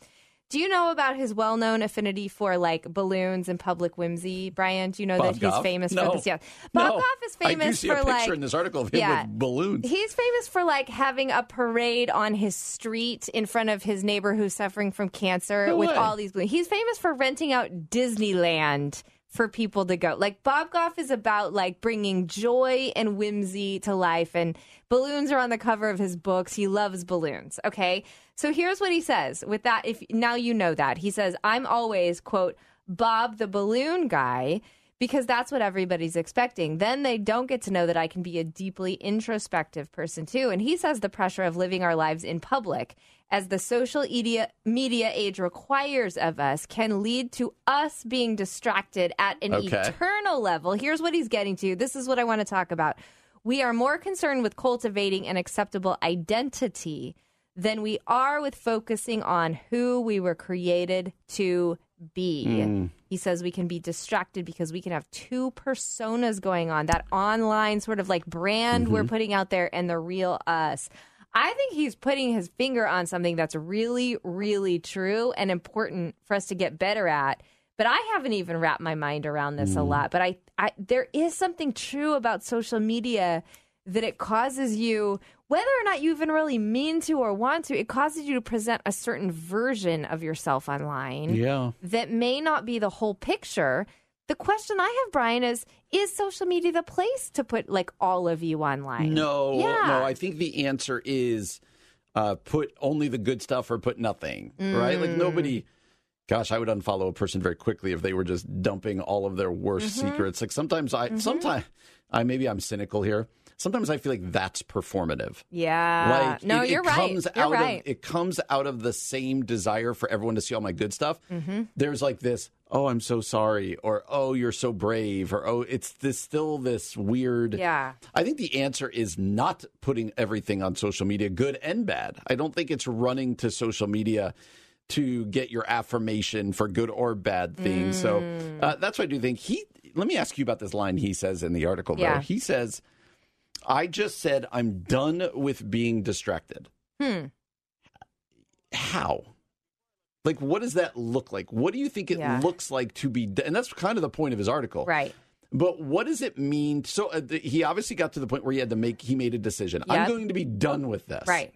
Do you know about his well known affinity for like balloons and public whimsy, Brian? Do you know Bob that he's Goff? famous No. for this? Yeah. Bob No. Goff is I do famous see for a picture like in this article of him with balloons. He's famous for like having a parade on his street in front of his neighbor who's suffering from cancer No with way. all these balloons. He's famous for renting out Disneyland for people to go. Like Bob Goff is about like bringing joy and whimsy to life and balloons are on the cover of his books. He loves balloons, okay? So here's what he says. With that if now you know that. He says, "I'm always quote Bob the balloon guy." because that's what everybody's expecting. Then they don't get to know that I can be a deeply introspective person too. And he says the pressure of living our lives in public as the social media media age requires of us can lead to us being distracted at an Okay. eternal level. Here's what he's getting to. This is what I want to talk about. We are more concerned with cultivating an acceptable identity than we are with focusing on who we were created to be. Hmm. He says we can be distracted because we can have two personas going on that online sort of like brand we're mm-hmm. putting out there and the real us. I think he's putting his finger on something that's really, really true and important for us to get better at. But I haven't even wrapped my mind around this a mm. lot. But I, I, there is something true about social media that it causes you, whether or not you even really mean to or want to, it causes you to present a certain version of yourself online Yeah. that may not be the whole picture. The question I have, Brian, is is social media the place to put like all of you online? No, Yeah. no. I think the answer is uh, put only the good stuff or put nothing. Right? Like nobody. Gosh, I would unfollow a person very quickly if they were just dumping all of their worst Mm-hmm. secrets. Like sometimes I, sometimes I maybe I'm cynical here. Sometimes I feel like that's performative. Yeah. like no, it, you're it right. Comes You're out right. Of, it comes out of the same desire for everyone to see all my good stuff. Mm-hmm. There's like this, oh, I'm so sorry, or oh, you're so brave, or oh, it's this still this weird. Yeah. I think the answer is not putting everything on social media, good and bad. I don't think it's running to social media to get your affirmation for good or bad things. Mm. So uh, that's what I do think. He. Let me ask you about this line he says in the article. Though Yeah. he says, "I just said I'm done with being distracted." Hmm. How? Like, what does that look like? What do you think it Yeah. looks like to be? And that's kind of the point of his article, Right. but what does it mean? So uh, th- he obviously got to the point where he had to make. He made a decision. I'm going to be done with this. Right.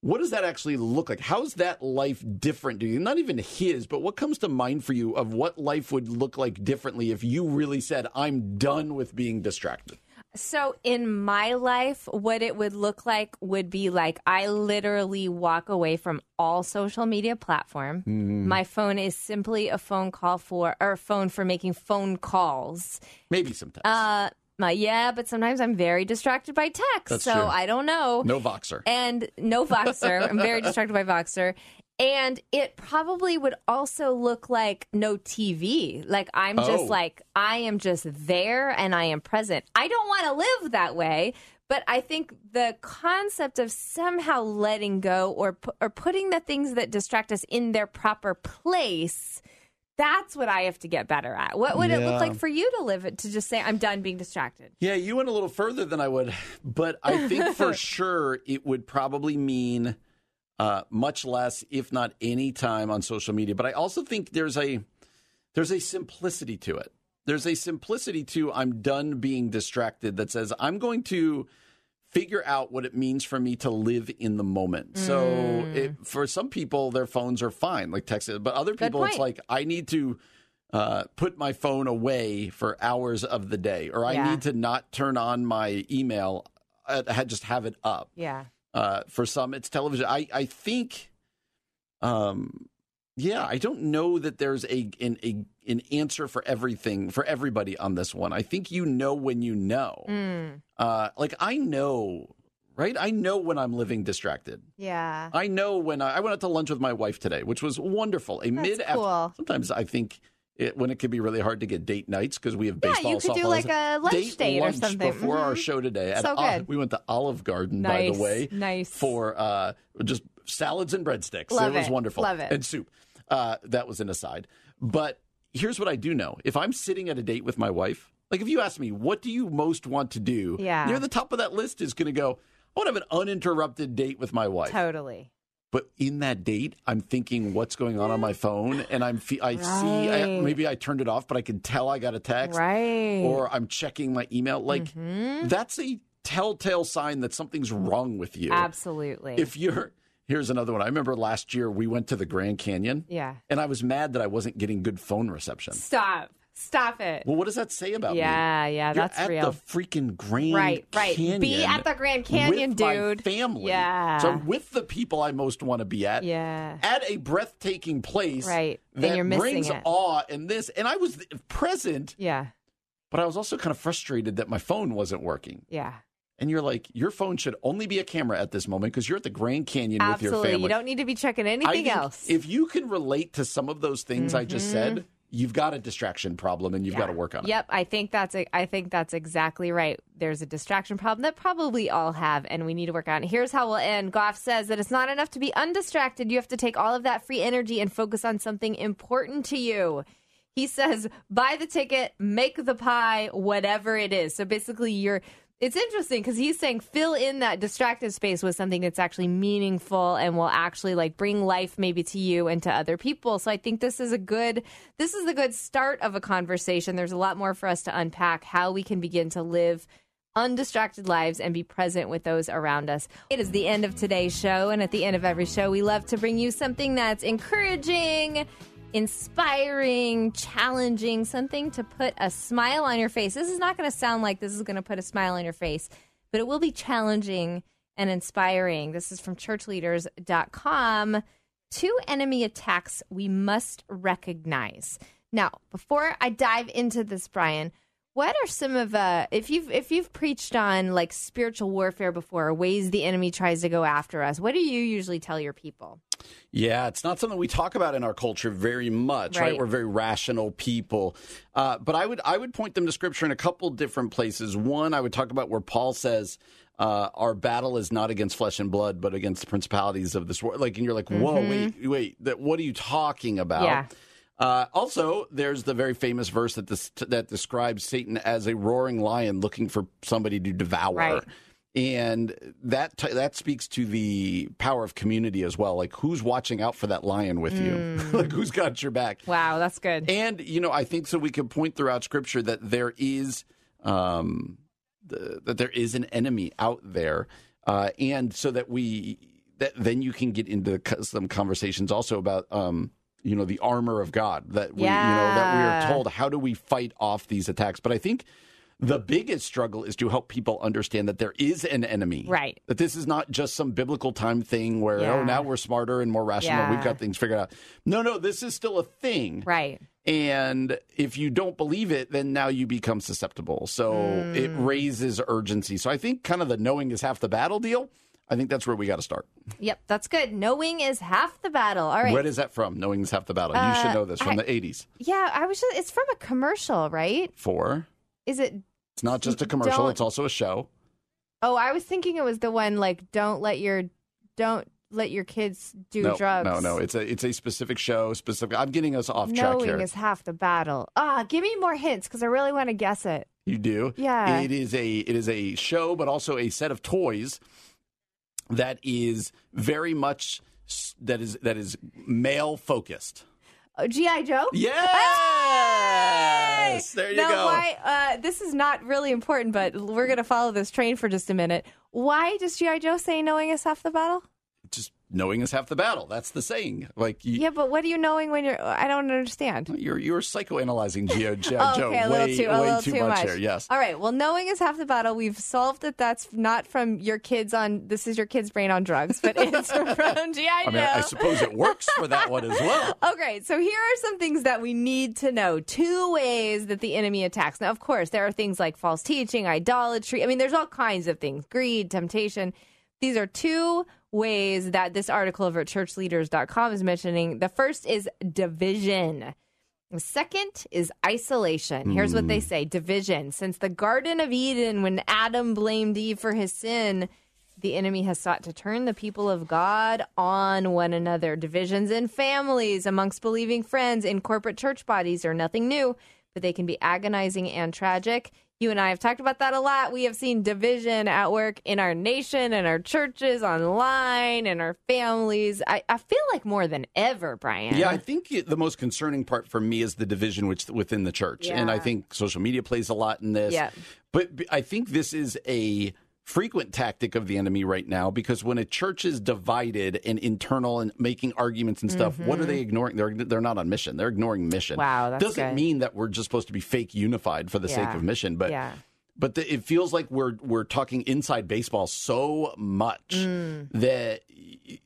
What does that actually look like? How's that life different to you? Not even his, but what comes to mind for you of what life would look like differently if you really said, "I'm done with being distracted." So in my life, what it would look like would be like I literally walk away from all social media platform. Mm-hmm. My phone is simply a phone call for or a phone for making phone calls. Maybe sometimes. Uh my, yeah, but sometimes I'm very distracted by text. That's so true. I don't know. no Voxer. and no Voxer. I'm very distracted by Voxer. And it probably would also look like no TV. Like I'm Oh. just like I am just there and I am present. I don't want to live that way, But I think the concept of somehow letting go or or putting the things that distract us in their proper place. That's what I have to get better at. What would it look like for you to live it to just say I'm done being distracted? Yeah, you went a little further than I would, but I think for sure it would probably mean uh, much less, if not any time on social media. But I also think there's a there's a simplicity to it. There's a simplicity to I'm done being distracted that says I'm going to figure out what it means for me to live in the moment. So it, for some people, their phones are fine, like text, but other people, it's like I need to uh, put my phone away for hours of the day, or I Yeah. need to not turn on my email. I, I just have it up. Yeah. Uh, for some, it's television. I I think, um, yeah, I don't know that there's a an a, an answer for everything for everybody on this one. I think you know when you know. Mm. Uh, like I know, right? I know when I'm living distracted. Yeah. I know when I, I went out to lunch with my wife today, which was wonderful. A mid cool. Sometimes I think. It, when it can be really hard to get date nights because we have Yeah, baseball, you could do like a lunch date or lunch something. before our Mhm. show today. At So good. we went to Olive Garden, by the way, nice. for uh, just salads and breadsticks. Love it was it, wonderful. love it. And soup. Uh, that was an aside. But here's what I do know: if I'm sitting at a date with my wife, like if you ask me, what do you most want to do? Yeah. near the top of that list is going to go. I want to have an uninterrupted date with my wife. Totally. But in that date, I'm thinking what's going on on my phone, and I'm fe- I see I, maybe I turned it off, but I can tell I got a text, Right. or I'm checking my email. Like Mm-hmm. that's a telltale sign that something's wrong with you. Absolutely. If you're here's another one. I remember last year we went to the Grand Canyon, yeah. and I was mad that I wasn't getting good phone reception. Stop. Stop it. Well, what does that say about me? Yeah, yeah, that's at real. the freaking Grand Canyon. Right, right. Canyon. Be at the Grand Canyon, with my dude. family. Yeah. So with the people I most want to be at. Yeah. At a breathtaking place. Right. And That you're missing brings it. awe and this. And I was present, Yeah. but I was also kind of frustrated that my phone wasn't working. Yeah. And you're like, your phone should only be a camera at this moment because you're at the Grand Canyon with your family. You don't need to be checking anything else. If you can relate to some of those things I just said, mm-hmm. You've got a distraction problem and you've got to work on it. Yep, I think that's a, I think that's exactly right. There's a distraction problem that probably all have, and we need to work on. it. Here's how we'll end. Goff says that it's not enough to be undistracted. You have to take all of that free energy and focus on something important to you. He says, buy the ticket, make the pie, whatever it is. So basically, you're. It's interesting because he's saying fill in that distracted space with something that's actually meaningful and will actually like bring life maybe to you and to other people. So I think this is a good this is the good start of a conversation. There's a lot more for us to unpack how we can begin to live undistracted lives and be present with those around us. It is the end of today's show and at the end of every show we love to bring you something that's encouraging, inspiring, challenging, something to put a smile on your face. This is not going to sound like this is going to put a smile on your face, but it will be challenging and inspiring. This is from churchleaders.com. Two enemy attacks we must recognize. Now, before I dive into this, Brian, what are some of uh if you've if you've preached on like spiritual warfare before, ways the enemy tries to go after us, what do you usually tell your people? Yeah, it's not something we talk about in our culture very much, right? Right. We're very rational people, uh, but I would I would point them to Scripture in a couple different places. One, I would talk about where Paul says. Uh, our battle is not against flesh and blood, but against the principalities of this world. Like, and you're like, whoa, wait, wait, that, what are you talking about? Yeah. Uh, also, there's the very famous verse that this, that describes Satan as a roaring lion looking for somebody to devour. Right. And that t- that speaks to the power of community as well. Like who's watching out for that lion with you? like who's got your back? Wow, that's good. And you know, I think so. We can point throughout Scripture that there is, um, the, that there is an enemy out there, uh, and so that we that then you can get into some conversations also about, um, you know, the armor of God that we, you know, that we are told how do we fight off these attacks. But I think. The biggest struggle is to help people understand that there is an enemy. Right. That this is not just some biblical time thing where, Yeah. oh, now we're smarter and more rational. Yeah. We've got things figured out. No, no, this is still a thing. Right. And if you don't believe it, then now you become susceptible. So it Mm. raises urgency. So I think kind of the knowing is half the battle deal. I think that's where we got to start. Yep, that's good. Knowing is half the battle. All right. What is that from? Knowing is half the battle. you should Uh, know this from I- the 80s. yeah, I was just it's from a commercial, right? For? Is it It's not just a commercial, Don't- it's also a show. Oh, I was thinking it was the one like don't let your don't let your kids do no, drugs. no, no. It's a it's a specific show. Specific. I'm getting us off track Knowing here. is half the battle. Ah, give me more hints because I really want to guess it. You do. Yeah. It is a it is a show, but also a set of toys that is very much that is that is male focused. Oh, GI Joe. Yes. There you now, go. Why? Uh, this is not really important, but we're going to follow this train for just a minute. Why does GI Joe say knowing is half the battle? Knowing is half the battle. That's the saying. Like you, Yeah, but what are you knowing when you're? I don't understand. you're you're psychoanalyzing GI Joe Oh, okay, a way little too, way too, too much, here. Yes. All right. Well, knowing is half the battle. We've solved that. That's not from your kids on. This is your kid's brain on drugs, but it's from GI Joe. I mean, I suppose it works for that one as well. Okay, so here are some things that we need to know. Two ways that the enemy attacks. Now, of course, there are things like false teaching, idolatry. I mean, there's all kinds of things greed, temptation. These are two ways that this article over at churchleaders.com is mentioning. The first is division. The second is isolation. Here's what they hmm. say division. Since the Garden of Eden, when Adam blamed Eve for his sin, the enemy has sought to turn the people of God on one another. Divisions in families, amongst believing friends, in corporate church bodies are nothing new, but they can be agonizing and tragic. You and I have talked about that a lot. We have seen division at work in our nation, and our churches, online, and our families. I, I feel like more than ever, Brian. Yeah, I think the most concerning part for me is the division which within the church, and I think social media plays a lot in this. Yeah. but I think this is a frequent tactic of the enemy right now because when a church is divided and internal and making arguments and stuff, what are they ignoring? They're they're not on mission. They're ignoring mission. Mm-hmm. Wow, that's doesn't good. mean that we're just supposed to be fake unified for the sake of mission, but Yeah. but the, it feels like we're we're talking inside baseball so much Mm. that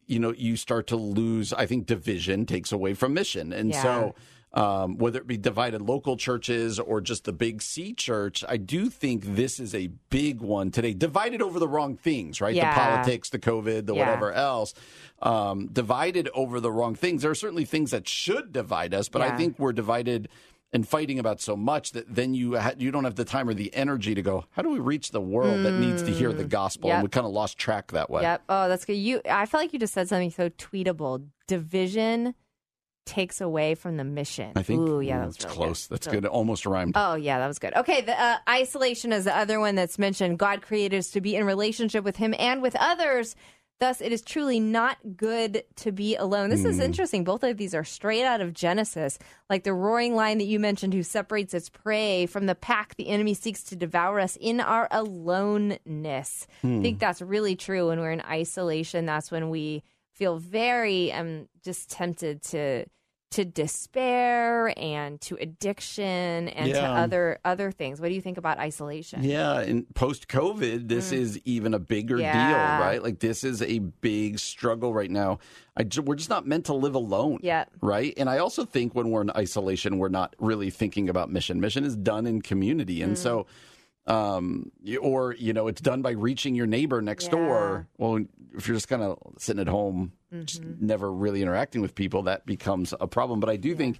you know you start to lose. I think division takes away from mission, and so um, whether it be divided local churches or just the big C church, I do think this is a big one today. Divided over the wrong things, right? Yeah. The politics, the COVID, the Yeah. whatever else. Um, divided over the wrong things. There are certainly things that should divide us, but I think we're divided and fighting about so much that then you ha- you don't have the time or the energy to go. How do we reach the world that needs to hear the gospel? Yep. And we kind of lost track that way. Yep. Oh, that's good. You, I feel like you just said something so tweetable. Division takes away from the mission. I think Ooh, yeah, Ooh, that was it's really close. Good. That's So- good. Almost rhymed. Oh, yeah, that was good. Okay, the uh, isolation is the other one that's mentioned. God created us to be in relationship with Him and with others. Thus, it is truly not good to be alone. This Hmm. is interesting. Both of these are straight out of Genesis. Like the roaring lion that you mentioned, who separates its prey from the pack, the enemy seeks to devour us in our aloneness. Hmm. I think that's really true. When we're in isolation, that's when we feel very um, just tempted to to despair and to addiction and to other other things. What do you think about isolation? Yeah, and post COVID, this is even a bigger Mm. Yeah. deal, right? Like this is a big struggle right now. I we're just not meant to live alone, Yeah. right? And I also think when we're in isolation, we're not really thinking about mission. Mission is done in community, Mm. and so, um, or you know, it's done by reaching your neighbor next door. Well, if you're just kind of sitting at home, just Mm-hmm. never really interacting with people, that becomes a problem. But I do think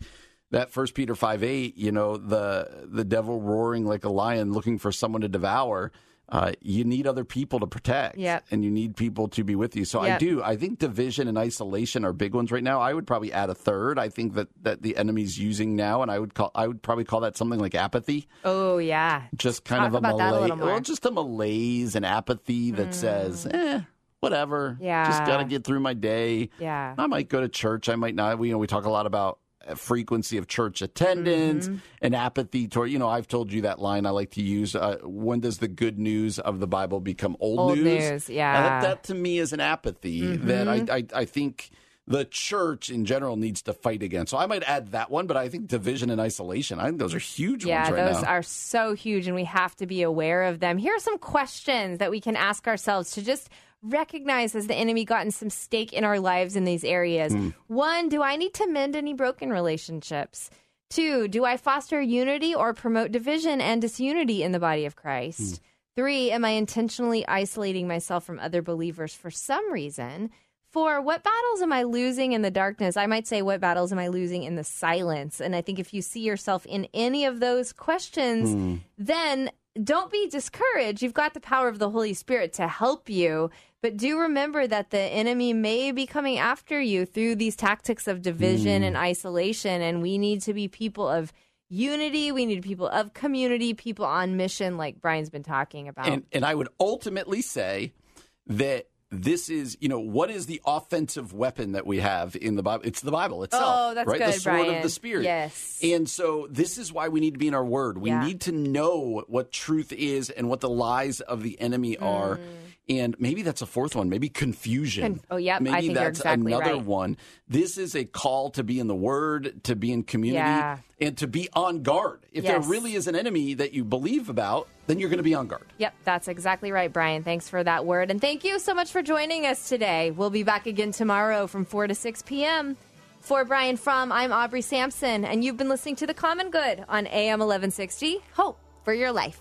that First Peter five eight, you know, the the devil roaring like a lion, looking for someone to devour. Uh, you need other people to protect, Yep. and you need people to be with you. So I do. I think division and isolation are big ones right now. I would probably add a third. I think that that the enemy's using now, and I would call. I would probably call that something like apathy Oh yeah. just kind Talk of a a malaise. more. well, just a malaise and apathy that says, eh, whatever. Yeah. just got to get through my day. Yeah. I might go to church. I might not. We you know we talk a lot about frequency of church attendance Mm-hmm. and apathy toward. You know, I've told you that line I like to use. Uh, when does the good news of the Bible become old, Old news, yeah. Mm-hmm. That, that to me is an apathy that I, I I think. The church in general needs to fight against. So I might add that one, but I think division and isolation. I think those are huge Yeah, ones right those now. are so huge, and we have to be aware of them. Here are some questions that we can ask ourselves to just recognize has the enemy gotten some stake in our lives in these areas? Hmm. One, do I need to mend any broken relationships? Two, do I foster unity or promote division and disunity in the body of Christ? Hmm. Three, am I intentionally isolating myself from other believers for some reason? Four, what battles am I losing in the darkness? I might say, what battles am I losing in the silence? And I think if you see yourself in any of those questions, then don't be discouraged. You've got the power of the Holy Spirit to help you. But do remember that the enemy may be coming after you through these tactics of division mm. and isolation. And we need to be people of unity. We need people of community, people on mission, like Brian's been talking about. And, and I would ultimately say that this is, you know, what is the offensive weapon that we have in the Bible? It's the Bible itself. Oh, that's right? good, the sword Brian. of the Spirit. Yes. And so this is why we need to be in our word. We yeah. need to know what truth is and what the lies of the enemy are. Mm. And maybe that's a fourth one. Maybe confusion. oh, yeah. Maybe that's exactly another right. one. This is a call to be in the Word, to be in community, yeah. and to be on guard. If yes. there really is an enemy that you believe about, then you're going to be on guard. Yep, that's exactly right, Brian. Thanks for that word. And thank you so much for joining us today. We'll be back again tomorrow from 4 to 6 p.m. For Brian Fromm, I'm Aubrey Sampson, and you've been listening to The Common Good on AM 1160. Hope for your life.